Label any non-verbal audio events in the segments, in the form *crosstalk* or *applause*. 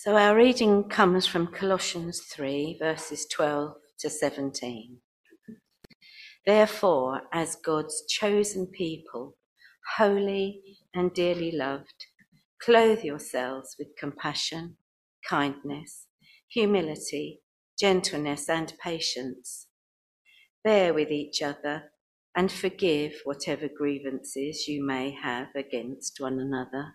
So our reading comes from Colossians 3, verses 12 to 17. Therefore, as God's chosen people, holy and dearly loved, clothe yourselves with compassion, kindness, humility, gentleness, and patience. Bear with each other and forgive whatever grievances you may have against one another.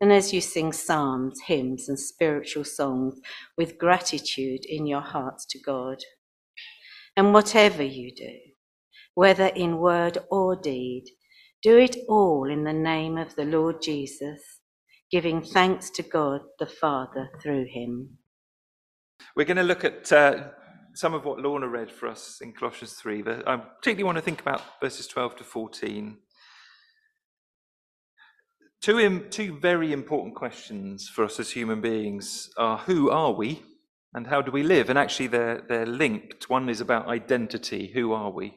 and as you sing psalms, hymns, and spiritual songs with gratitude in your hearts to God. And whatever you do, whether in word or deed, do it all in the name of the Lord Jesus, giving thanks to God the Father through him. We're going to look at uh, some of what Lorna read for us in Colossians 3. I particularly want to think about verses 12 to 14. Two, two very important questions for us as human beings are who are we and how do we live? And actually, they're, they're linked. One is about identity, who are we?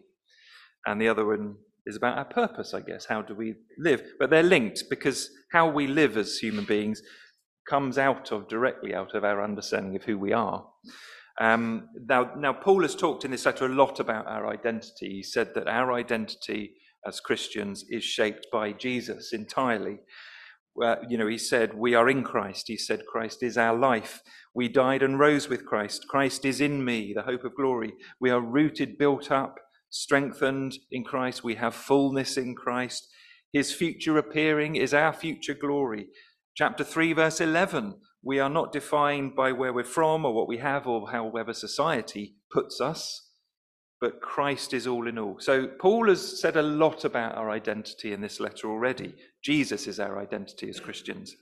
And the other one is about our purpose, I guess. How do we live? But they're linked because how we live as human beings comes out of, directly out of our understanding of who we are. Um, now, now, Paul has talked in this letter a lot about our identity. He said that our identity as Christians is shaped by Jesus entirely. you know, he said, We are in Christ. He said, Christ is our life. We died and rose with Christ. Christ is in me, the hope of glory. We are rooted, built up, strengthened in Christ. We have fullness in Christ. His future appearing is our future glory. Chapter 3, verse 11 we are not defined by where we're from or what we have or however society puts us but Christ is all in all. So, Paul has said a lot about our identity in this letter already. Jesus is our identity as Christians.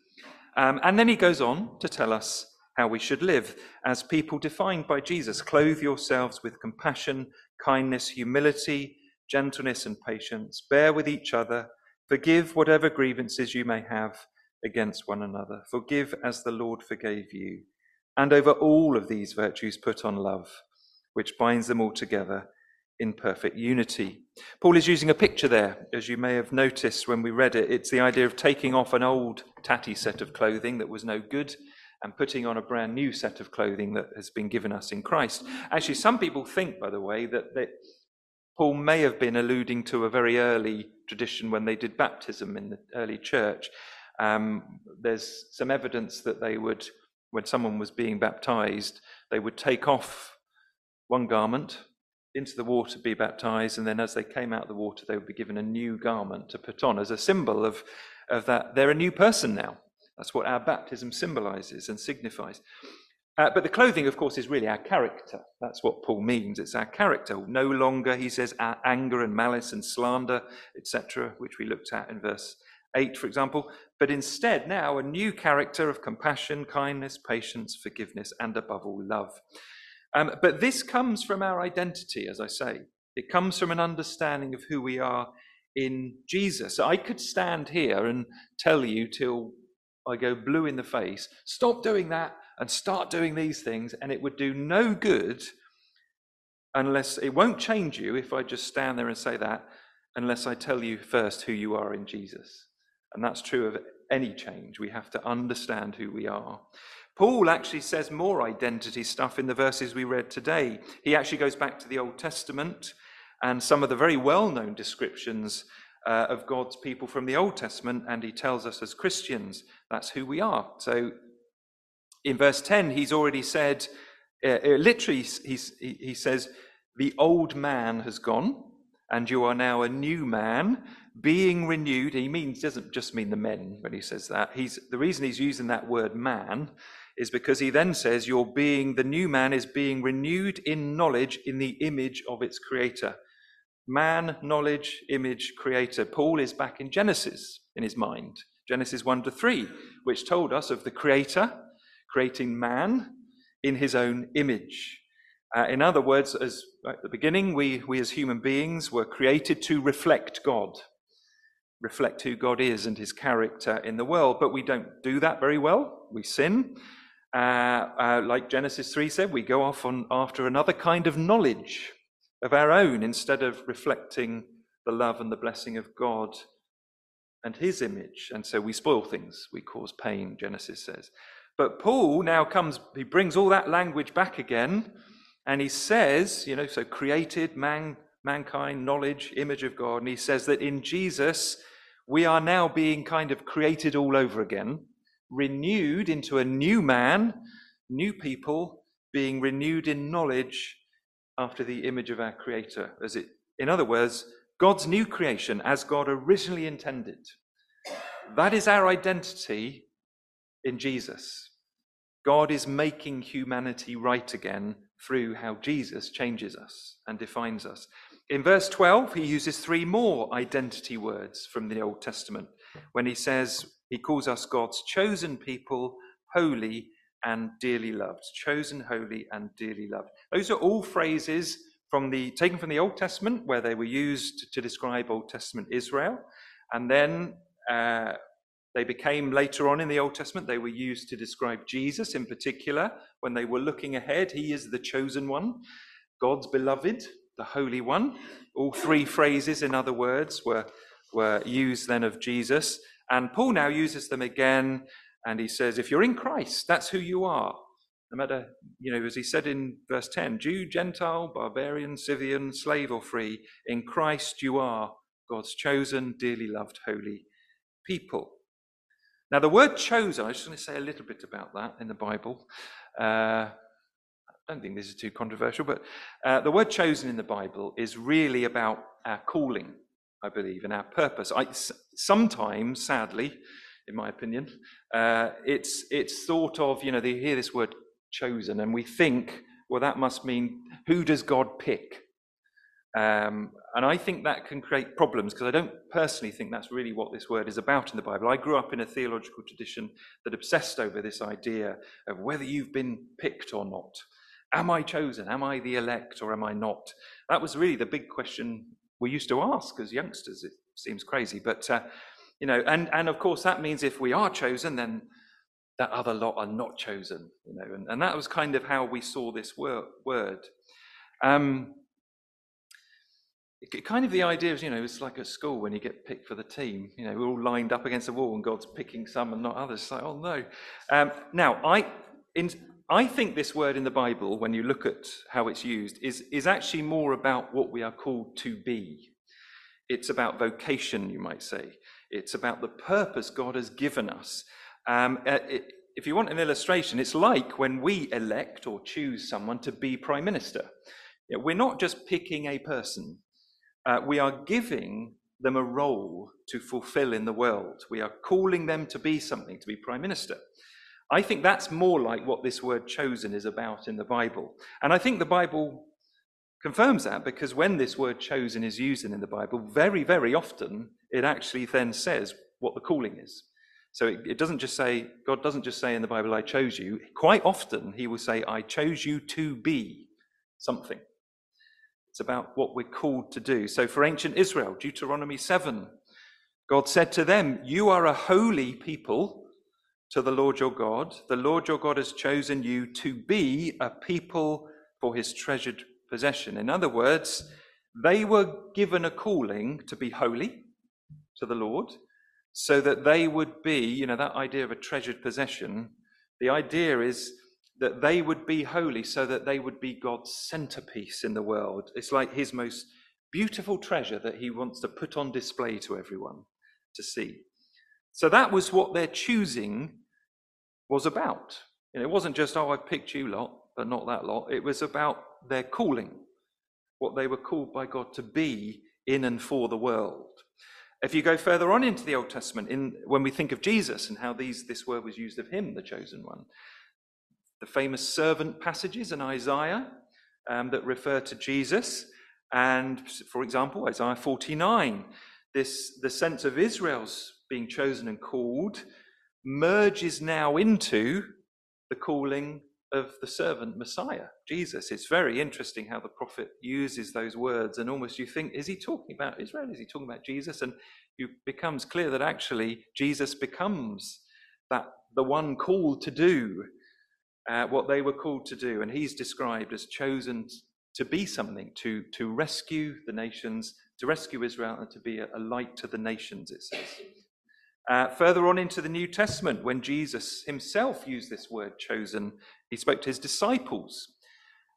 Um, and then he goes on to tell us how we should live as people defined by Jesus. Clothe yourselves with compassion, kindness, humility, gentleness, and patience. Bear with each other. Forgive whatever grievances you may have against one another. Forgive as the Lord forgave you. And over all of these virtues, put on love which binds them all together in perfect unity. Paul is using a picture there, as you may have noticed when we read it. It's the idea of taking off an old tatty set of clothing that was no good and putting on a brand new set of clothing that has been given us in Christ. Actually, some people think, by the way, that, that Paul may have been alluding to a very early tradition when they did baptism in the early church. Um, there's some evidence that they would, when someone was being baptized, they would take off one garment into the water, be baptized, and then as they came out of the water, they would be given a new garment to put on as a symbol of, of that they're a new person now. That's what our baptism symbolizes and signifies. Uh, but the clothing, of course, is really our character. That's what Paul means. It's our character. No longer, he says, our anger and malice and slander, etc., which we looked at in verse 8, for example, but instead now a new character of compassion, kindness, patience, forgiveness, and above all, love. Um, but this comes from our identity, as I say. It comes from an understanding of who we are in Jesus. I could stand here and tell you till I go blue in the face, stop doing that and start doing these things, and it would do no good unless it won't change you if I just stand there and say that, unless I tell you first who you are in Jesus. And that's true of any change. We have to understand who we are. Paul actually says more identity stuff in the verses we read today. He actually goes back to the Old Testament and some of the very well known descriptions uh, of God's people from the Old Testament, and he tells us as Christians that's who we are. So in verse 10, he's already said, uh, uh literally, he's, he, he says, The old man has gone, and you are now a new man being renewed he means doesn't just mean the men when he says that he's the reason he's using that word man is because he then says, Your being, the new man, is being renewed in knowledge in the image of its creator. Man, knowledge, image, creator. Paul is back in Genesis in his mind, Genesis 1 to 3, which told us of the creator creating man in his own image. Uh, in other words, as at the beginning, we, we as human beings were created to reflect God, reflect who God is and his character in the world, but we don't do that very well. We sin. Uh, uh, like Genesis 3 said, we go off on, after another kind of knowledge of our own instead of reflecting the love and the blessing of God and his image. And so we spoil things, we cause pain, Genesis says. But Paul now comes, he brings all that language back again, and he says, you know, so created man, mankind, knowledge, image of God, and he says that in Jesus, we are now being kind of created all over again, renewed into a new man, new people, being renewed in knowledge after the image of our Creator. As it, in other words, God's new creation as God originally intended. That is our identity in Jesus. God is making humanity right again through how Jesus changes us and defines us. In verse 12, he uses three more identity words from the Old Testament when he says, he calls us God's chosen people, holy and dearly loved. Chosen, holy, and dearly loved. Those are all phrases from the taken from the Old Testament, where they were used to describe Old Testament Israel, and then uh, they became later on in the Old Testament, they were used to describe Jesus in particular. When they were looking ahead, he is the chosen one, God's beloved, the Holy One. All three phrases, in other words, were, were used then of Jesus. And Paul now uses them again, and he says, If you're in Christ, that's who you are. No matter, you know, as he said in verse 10 Jew, Gentile, barbarian, Scythian, slave or free, in Christ you are God's chosen, dearly loved, holy people. Now, the word chosen, I just want to say a little bit about that in the Bible. Uh, I don't think this is too controversial, but uh, the word chosen in the Bible is really about our calling, I believe, and our purpose. I, sometimes, sadly, in my opinion, uh, it's, it's thought of, you know, they hear this word chosen, and we think, well, that must mean who does God pick? Um, and I think that can create problems because I don't personally think that's really what this word is about in the Bible. I grew up in a theological tradition that obsessed over this idea of whether you've been picked or not. Am I chosen? Am I the elect or am I not? That was really the big question we used to ask as youngsters. It seems crazy, but uh, you know, and and of course that means if we are chosen, then that other lot are not chosen, you know, and, and that was kind of how we saw this word. word. Um, kind of the idea is, you know, it's like at school when you get picked for the team. You know, we're all lined up against the wall, and God's picking some and not others. It's like, oh no. Um, now, I, in, I think this word in the Bible, when you look at how it's used, is, is actually more about what we are called to be. It's about vocation, you might say. It's about the purpose God has given us. Um, uh, it, if you want an illustration, it's like when we elect or choose someone to be prime minister. You know, we're not just picking a person, uh, we are giving them a role to fulfill in the world. We are calling them to be something, to be prime minister. I think that's more like what this word chosen is about in the Bible. And I think the Bible confirms that because when this word chosen is used in the Bible, very, very often it actually then says what the calling is. So it, it, doesn't just say, God doesn't just say in the Bible, I chose you. Quite often, he will say, I chose you to be something. It's about what we're called to do. So for ancient Israel, Deuteronomy 7, God said to them, You are a holy people to the Lord your God. The Lord your God has chosen you to be a people for his treasured possession. In other words, they were given a calling to be holy to the Lord so that they would be, you know, that idea of a treasured possession. The idea is that they would be holy so that they would be God's centerpiece in the world. It's like his most beautiful treasure that he wants to put on display to everyone to see. So that was what their choosing was about. Know, it wasn't just, oh, I've picked you lot, but not that lot. It was about their calling, what they were called by God to be in and for the world. If you go further on into the Old Testament, in, when we think of Jesus and how these, this word was used of him, the chosen one, the famous servant passages in Isaiah um, that refer to Jesus, and for example, Isaiah 49, this, the sense of Israel's being chosen and called merges now into the calling of the servant Messiah, Jesus. It's very interesting how the prophet uses those words, and almost you think, is he talking about Israel? Is he talking about Jesus? And it becomes clear that actually Jesus becomes that the one called to do uh, what they were called to do, and he's described as chosen to be something, to, to rescue the nations, to rescue Israel, and to be a, a light to the nations, it says. Uh, further on into the New Testament, when Jesus himself used this word chosen, he spoke to his disciples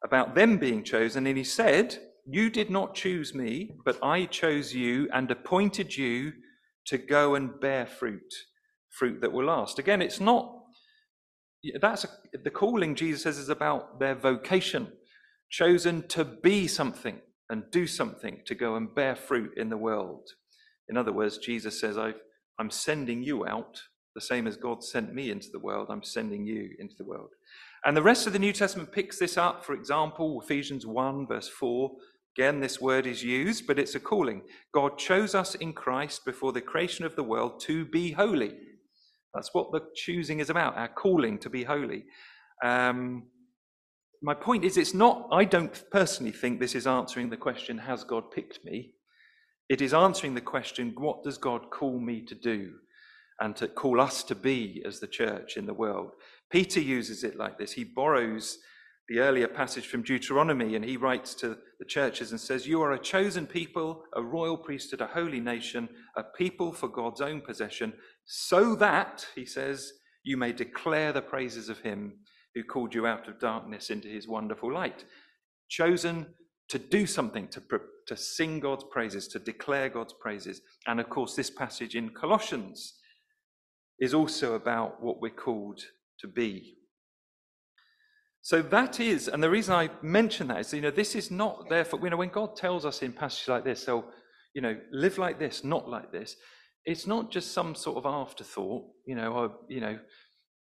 about them being chosen, and he said, You did not choose me, but I chose you and appointed you to go and bear fruit, fruit that will last. Again, it's not, that's a, the calling Jesus says is about their vocation, chosen to be something and do something to go and bear fruit in the world. In other words, Jesus says, I've I'm sending you out, the same as God sent me into the world, I'm sending you into the world. And the rest of the New Testament picks this up. For example, Ephesians 1, verse 4. Again, this word is used, but it's a calling. God chose us in Christ before the creation of the world to be holy. That's what the choosing is about, our calling to be holy. Um, my point is, it's not, I don't personally think this is answering the question, Has God picked me? It is answering the question, what does God call me to do and to call us to be as the church in the world? Peter uses it like this. He borrows the earlier passage from Deuteronomy and he writes to the churches and says, You are a chosen people, a royal priesthood, a holy nation, a people for God's own possession, so that, he says, you may declare the praises of him who called you out of darkness into his wonderful light. Chosen to do something, to, to sing God's praises, to declare God's praises. And of course, this passage in Colossians is also about what we're called to be. So that is, and the reason I mention that is, you know, this is not therefore, you know, when God tells us in passages like this, so, you know, live like this, not like this, it's not just some sort of afterthought, you know, or, you know,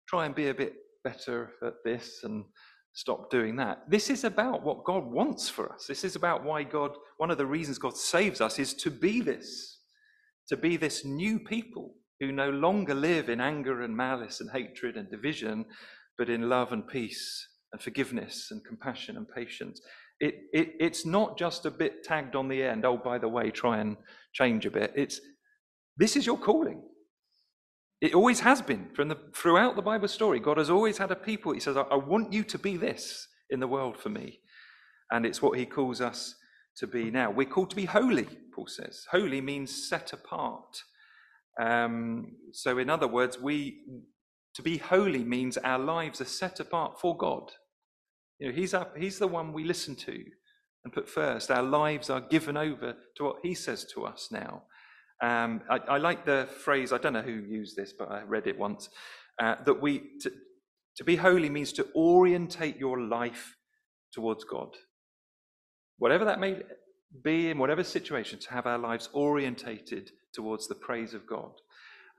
try and be a bit better at this and stop doing that. This is about what God wants for us. This is about why God, one of the reasons God saves us is to be this, to be this new people who no longer live in anger and malice and hatred and division, but in love and peace and forgiveness and compassion and patience. It, it, it's not just a bit tagged on the end, oh, by the way, try and change a bit. It's this is your calling. It always has been from the, throughout the Bible story. God has always had a people. He says, I, I want you to be this in the world for me. And it's what he calls us to be now. We're called to be holy, Paul says. Holy means set apart. Um, so, in other words, we to be holy means our lives are set apart for God. You know, he's, up, he's the one we listen to and put first. Our lives are given over to what he says to us now. Um, I, I, like the phrase, I don't know who used this, but I read it once, uh, that we, to, to be holy means to orientate your life towards God. Whatever that may be in whatever situation, to have our lives orientated towards the praise of God.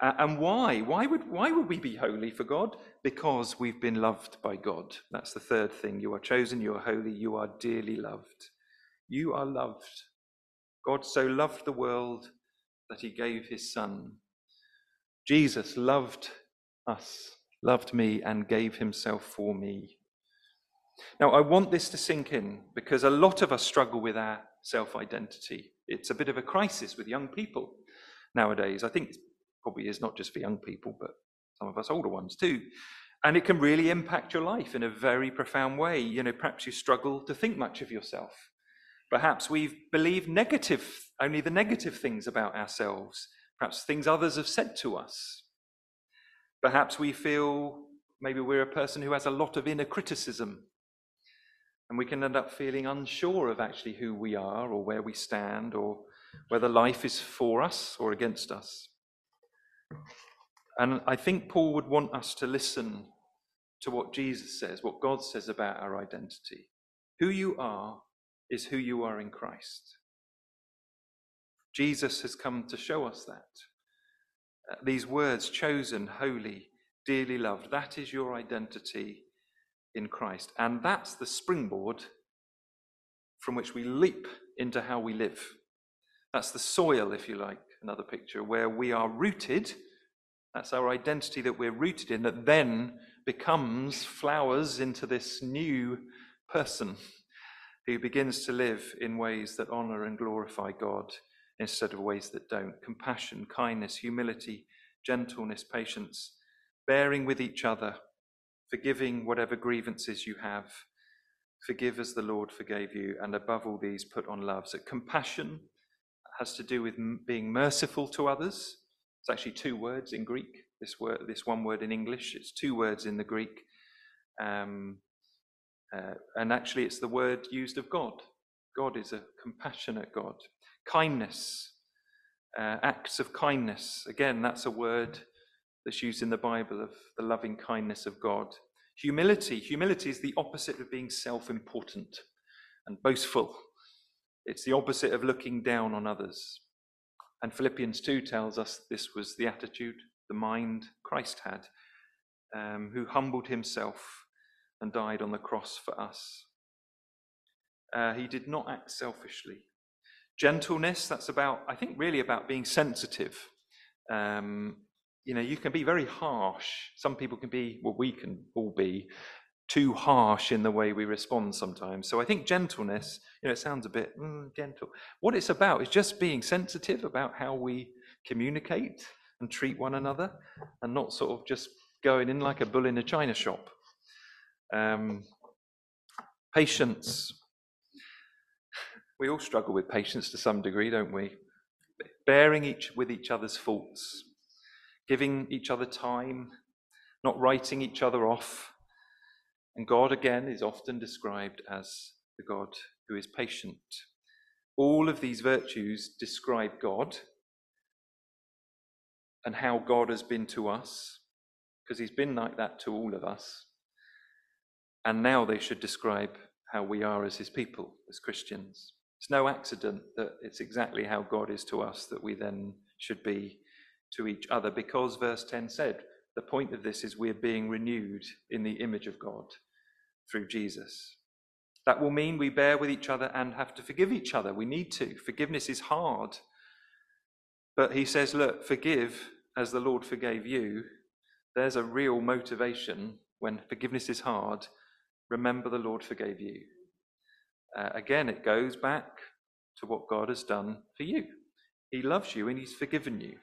Uh, and why? Why would, why would we be holy for God? Because we've been loved by God. That's the third thing. You are chosen, you are holy, you are dearly loved. You are loved. God so loved the world that he gave his son. Jesus loved us, loved me, and gave himself for me. Now, I want this to sink in because a lot of us struggle with our self identity. It's a bit of a crisis with young people nowadays. I think it probably is not just for young people, but some of us older ones too. And it can really impact your life in a very profound way. You know, perhaps you struggle to think much of yourself. Perhaps we believe negative, only the negative things about ourselves, perhaps things others have said to us. Perhaps we feel maybe we're a person who has a lot of inner criticism, and we can end up feeling unsure of actually who we are or where we stand or whether life is for us or against us. And I think Paul would want us to listen to what Jesus says, what God says about our identity. Who you are is who you are in Christ. Jesus has come to show us that. Uh, these words, chosen, holy, dearly loved, that is your identity in Christ. And that's the springboard from which we leap into how we live. That's the soil, if you like, another picture, where we are rooted. That's our identity that we're rooted in, that then becomes, flowers into this new person who begins to live in ways that honor and glorify God instead of ways that don't. Compassion, kindness, humility, gentleness, patience, bearing with each other, forgiving whatever grievances you have. Forgive as the Lord forgave you, and above all these, put on love. So, compassion has to do with being merciful to others. It's actually two words in Greek. This word, this one word in English. It's two words in the Greek. Um, uh, and actually, it's the word used of God. God is a compassionate God. Kindness, uh, acts of kindness. Again, that's a word that's used in the Bible of the loving kindness of God. Humility. Humility is the opposite of being self important and boastful, it's the opposite of looking down on others. And Philippians 2 tells us this was the attitude, the mind Christ had, um, who humbled himself and died on the cross for us. Uh, he did not act selfishly. Gentleness, that's about, I think, really about being sensitive. Um, you know, you can be very harsh. Some people can be, well, we can all be too harsh in the way we respond sometimes. So I think gentleness, you know, it sounds a bit mm, gentle. What it's about is just being sensitive about how we communicate and treat one another and not sort of just going in like a bull in a china shop. Um, patience. We all struggle with patience to some degree, don't we? Bearing each with each other's faults, giving each other time, not writing each other off. And God, again, is often described as the God who is patient. All of these virtues describe God and how God has been to us, because He's been like that to all of us. And now they should describe how we are as his people, as Christians. It's no accident that it's exactly how God is to us that we then should be to each other, because verse 10 said, the point of this is we're being renewed in the image of God through Jesus. That will mean we bear with each other and have to forgive each other. We need to. Forgiveness is hard. But he says, look, forgive as the Lord forgave you. There's a real motivation when forgiveness is hard Remember the Lord forgave you. Uh, again, it goes back to what God has done for you. He loves you and He's forgiven you.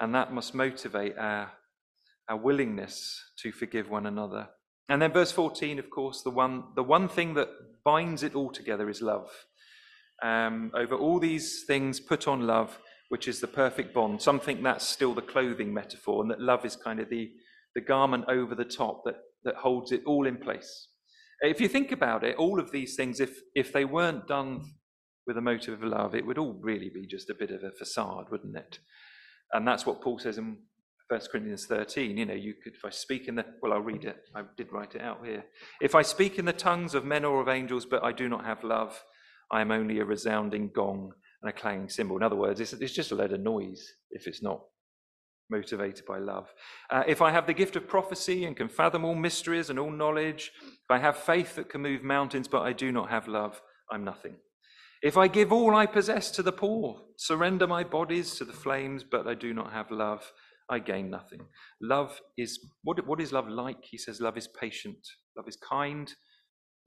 And that must motivate our, our willingness to forgive one another. And then verse 14, of course, the one, the one thing that binds it all together is love. Um, over all these things, put on love, which is the perfect bond, something that's still the clothing metaphor, and that love is kind of the, the garment over the top that, that holds it all in place. If you think about it, all of these things, if, if they weren't done with a motive of love, it would all really be just a bit of a facade, wouldn't it? And that's what Paul says in 1 Corinthians 13. You know, you could, if I speak in the, well, I'll read it. I did write it out here. If I speak in the tongues of men or of angels, but I do not have love, I am only a resounding gong and a clanging cymbal. In other words, it's, it's just a load of noise if it's not motivated by love. Uh, if I have the gift of prophecy and can fathom all mysteries and all knowledge, if I have faith that can move mountains, but I do not have love, I'm nothing. If I give all I possess to the poor, surrender my bodies to the flames, but I do not have love, I gain nothing. Love is, what, what is love like? He says, love is patient, love is kind,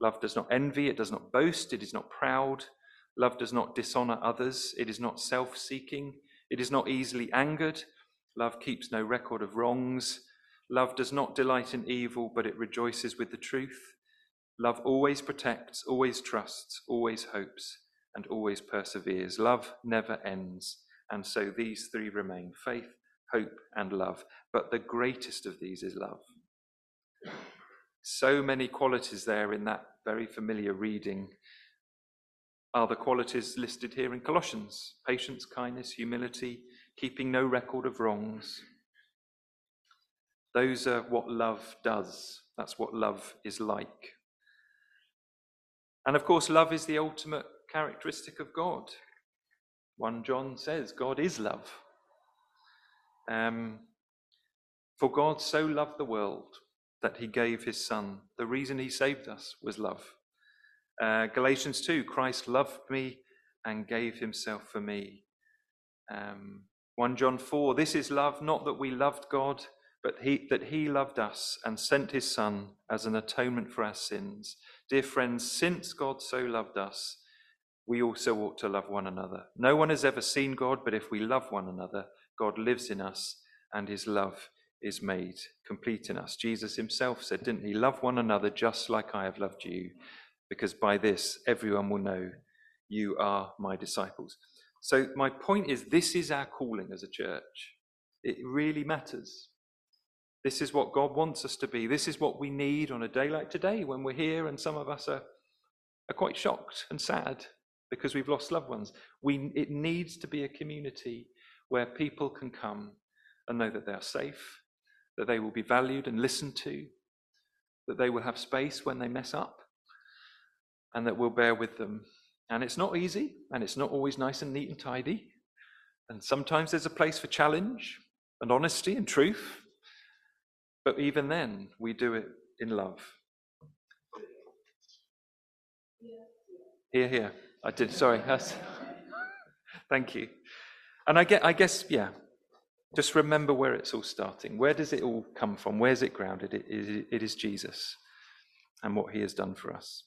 love does not envy, it does not boast, it is not proud, love does not dishonor others, it is not self seeking, it is not easily angered. Love keeps no record of wrongs. Love does not delight in evil, but it rejoices with the truth. Love always protects, always trusts, always hopes, and always perseveres. Love never ends. And so these three remain faith, hope, and love. But the greatest of these is love. So many qualities there in that very familiar reading are the qualities listed here in Colossians patience, kindness, humility, keeping no record of wrongs. Those are what love does. That's what love is like. And of course, love is the ultimate characteristic of God. 1 John says, God is love. Um, For God so loved the world that he gave his Son. The reason he saved us was love. Uh, Galatians 2 Christ loved me and gave himself for me. Um, 1 John 4 This is love, not that we loved God, but he, that he loved us and sent his Son as an atonement for our sins. Dear friends, since God so loved us, we also ought to love one another. No one has ever seen God, but if we love one another, God lives in us and his love is made complete in us. Jesus himself said, didn't he? Love one another just like I have loved you, because by this everyone will know you are my disciples. So, my point is, this is our calling as a church. It really matters. This is what God wants us to be. This is what we need on a day like today when we're here and some of us are, are quite shocked and sad because we've lost loved ones. We, it needs to be a community where people can come and know that they are safe, that they will be valued and listened to, that they will have space when they mess up, and that we'll bear with them. And it's not easy, and it's not always nice and neat and tidy. And sometimes there's a place for challenge and honesty and truth. But even then, we do it in love. Here, here. I did. Sorry. *laughs* Thank you. And I get. I guess. Yeah. Just remember where it's all starting. Where does it all come from? Where's it grounded? It is, it is Jesus and what he has done for us.